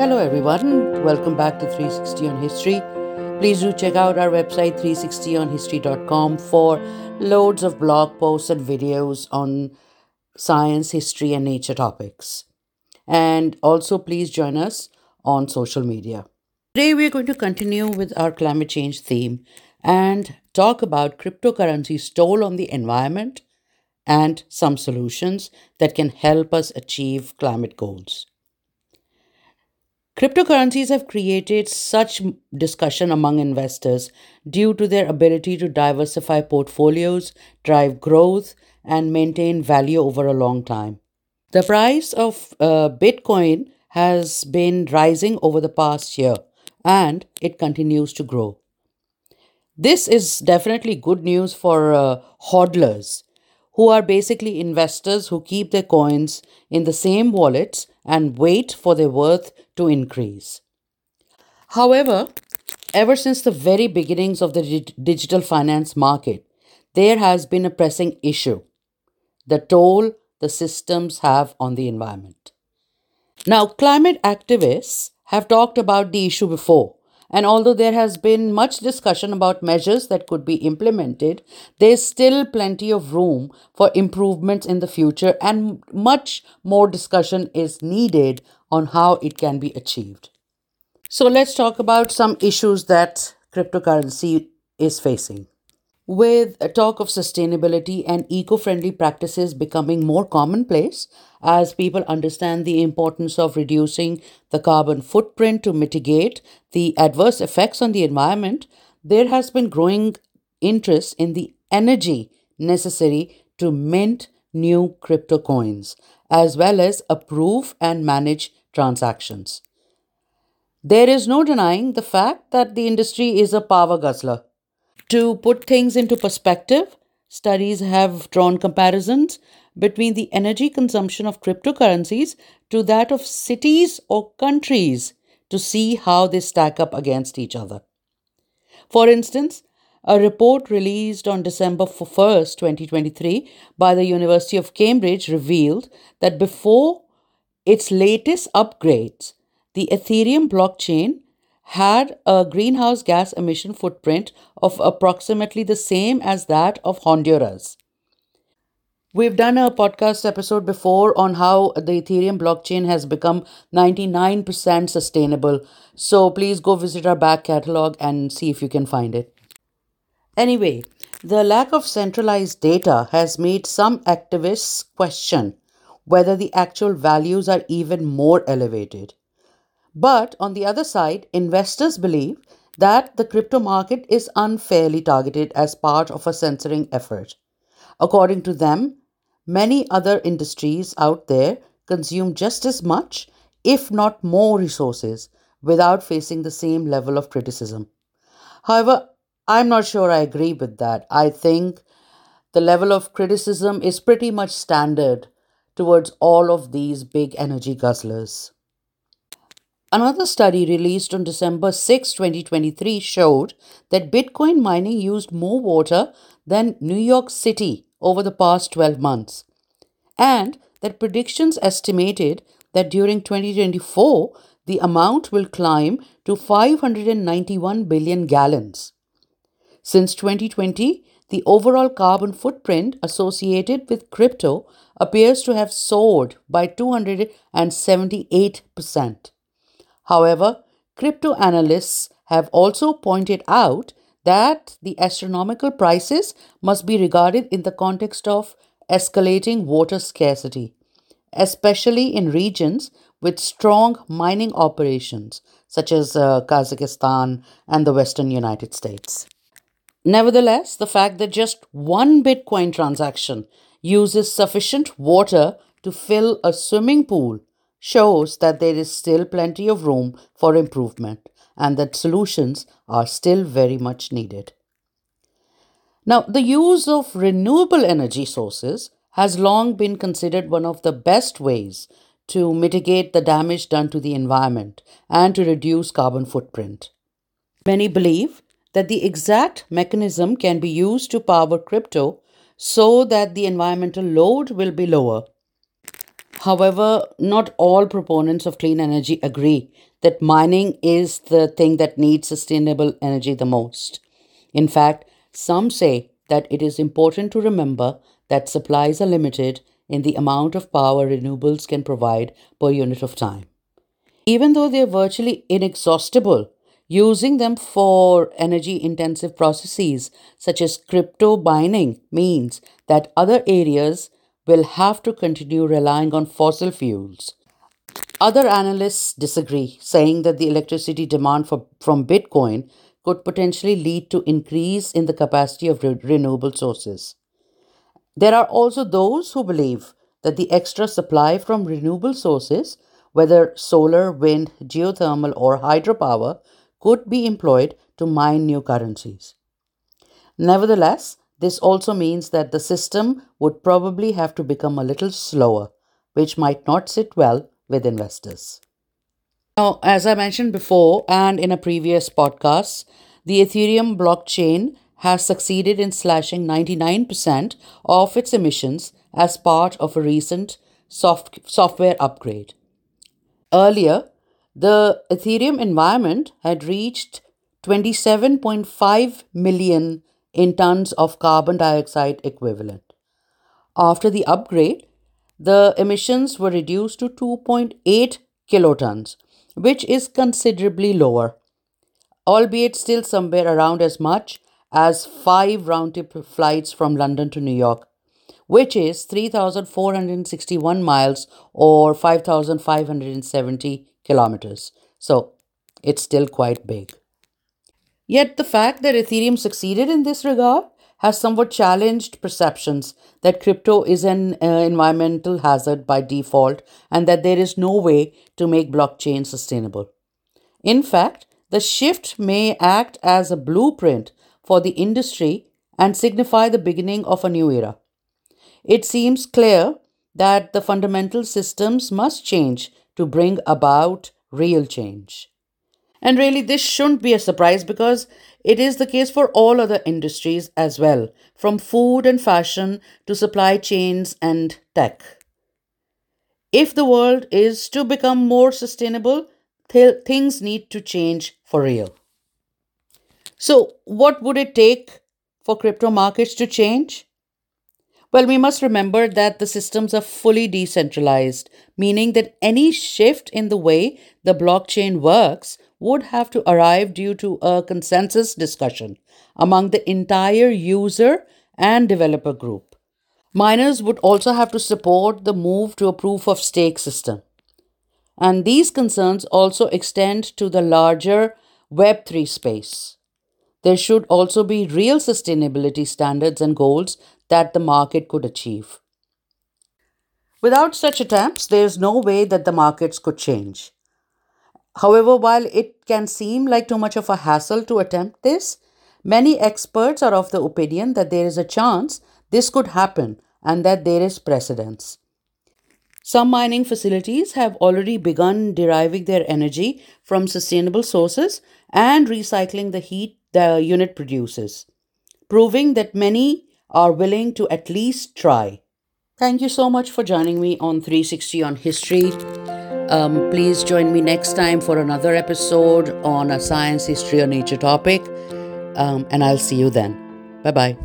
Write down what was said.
Hello, everyone. Welcome back to 360 on History. Please do check out our website 360onhistory.com for loads of blog posts and videos on science, history, and nature topics. And also, please join us on social media. Today, we are going to continue with our climate change theme and talk about cryptocurrency's toll on the environment and some solutions that can help us achieve climate goals. Cryptocurrencies have created such discussion among investors due to their ability to diversify portfolios, drive growth, and maintain value over a long time. The price of uh, Bitcoin has been rising over the past year and it continues to grow. This is definitely good news for uh, hodlers who are basically investors who keep their coins in the same wallets and wait for their worth to increase. However, ever since the very beginnings of the digital finance market, there has been a pressing issue the toll the systems have on the environment. Now, climate activists have talked about the issue before, and although there has been much discussion about measures that could be implemented, there is still plenty of room for improvements in the future, and much more discussion is needed on how it can be achieved. So, let's talk about some issues that cryptocurrency is facing. With talk of sustainability and eco friendly practices becoming more commonplace, as people understand the importance of reducing the carbon footprint to mitigate the adverse effects on the environment, there has been growing interest in the energy necessary to mint new crypto coins, as well as approve and manage transactions. There is no denying the fact that the industry is a power guzzler to put things into perspective, studies have drawn comparisons between the energy consumption of cryptocurrencies to that of cities or countries to see how they stack up against each other. For instance, a report released on December 1st, 2023, by the University of Cambridge revealed that before its latest upgrades, the Ethereum blockchain had a greenhouse gas emission footprint of approximately the same as that of Honduras. We've done a podcast episode before on how the Ethereum blockchain has become 99% sustainable. So please go visit our back catalog and see if you can find it. Anyway, the lack of centralized data has made some activists question whether the actual values are even more elevated. But on the other side, investors believe that the crypto market is unfairly targeted as part of a censoring effort. According to them, many other industries out there consume just as much, if not more, resources without facing the same level of criticism. However, I'm not sure I agree with that. I think the level of criticism is pretty much standard towards all of these big energy guzzlers. Another study released on December 6, 2023 showed that Bitcoin mining used more water than New York City over the past 12 months, and that predictions estimated that during 2024 the amount will climb to 591 billion gallons. Since 2020, the overall carbon footprint associated with crypto appears to have soared by 278%. However, crypto analysts have also pointed out that the astronomical prices must be regarded in the context of escalating water scarcity, especially in regions with strong mining operations such as uh, Kazakhstan and the western United States. Nevertheless, the fact that just one Bitcoin transaction uses sufficient water to fill a swimming pool shows that there is still plenty of room for improvement and that solutions are still very much needed. Now, the use of renewable energy sources has long been considered one of the best ways to mitigate the damage done to the environment and to reduce carbon footprint. Many believe that the exact mechanism can be used to power crypto so that the environmental load will be lower However, not all proponents of clean energy agree that mining is the thing that needs sustainable energy the most. In fact, some say that it is important to remember that supplies are limited in the amount of power renewables can provide per unit of time. Even though they are virtually inexhaustible, using them for energy intensive processes such as crypto mining means that other areas will have to continue relying on fossil fuels. Other analysts disagree, saying that the electricity demand for, from Bitcoin could potentially lead to increase in the capacity of re- renewable sources. There are also those who believe that the extra supply from renewable sources, whether solar, wind, geothermal, or hydropower, could be employed to mine new currencies. Nevertheless, this also means that the system would probably have to become a little slower, which might not sit well with investors. Now, as I mentioned before and in a previous podcast, the Ethereum blockchain has succeeded in slashing 99% of its emissions as part of a recent soft, software upgrade. Earlier, the Ethereum environment had reached 27.5 million in tons of carbon dioxide equivalent. After the upgrade, the emissions were reduced to 2.8 kilotons, which is considerably lower, albeit still somewhere around as much as five round trip flights from London to New York, which is 3,461 miles or 5,570 kilometers. So it's still quite big. Yet the fact that Ethereum succeeded in this regard has somewhat challenged perceptions that crypto is an uh, environmental hazard by default and that there is no way to make blockchain sustainable. In fact, the shift may act as a blueprint for the industry and signify the beginning of a new era. It seems clear that the fundamental systems must change to bring about real change. And really, this shouldn't be a surprise because it is the case for all other industries as well, from food and fashion to supply chains and tech. If the world is to become more sustainable, th- things need to change for real. So, what would it take for crypto markets to change? Well, we must remember that the systems are fully decentralized, meaning that any shift in the way the blockchain works would have to arrive due to a consensus discussion among the entire user and developer group. Miners would also have to support the move to a proof of stake system. And these concerns also extend to the larger Web3 space. There should also be real sustainability standards and goals that the market could achieve. Without such attempts, there is no way that the markets could change. However, while it can seem like too much of a hassle to attempt this, many experts are of the opinion that there is a chance this could happen and that there is precedence. Some mining facilities have already begun deriving their energy from sustainable sources and recycling the heat the unit produces, proving that many are willing to at least try. Thank you so much for joining me on 360 on History. Um, please join me next time for another episode on a science, history, or nature topic. Um, and I'll see you then. Bye bye.